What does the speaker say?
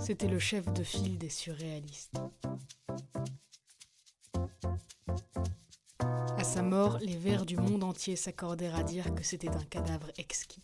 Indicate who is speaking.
Speaker 1: C'était le chef de file des surréalistes. À sa mort, les vers du monde entier s'accordèrent à dire que c'était un cadavre exquis.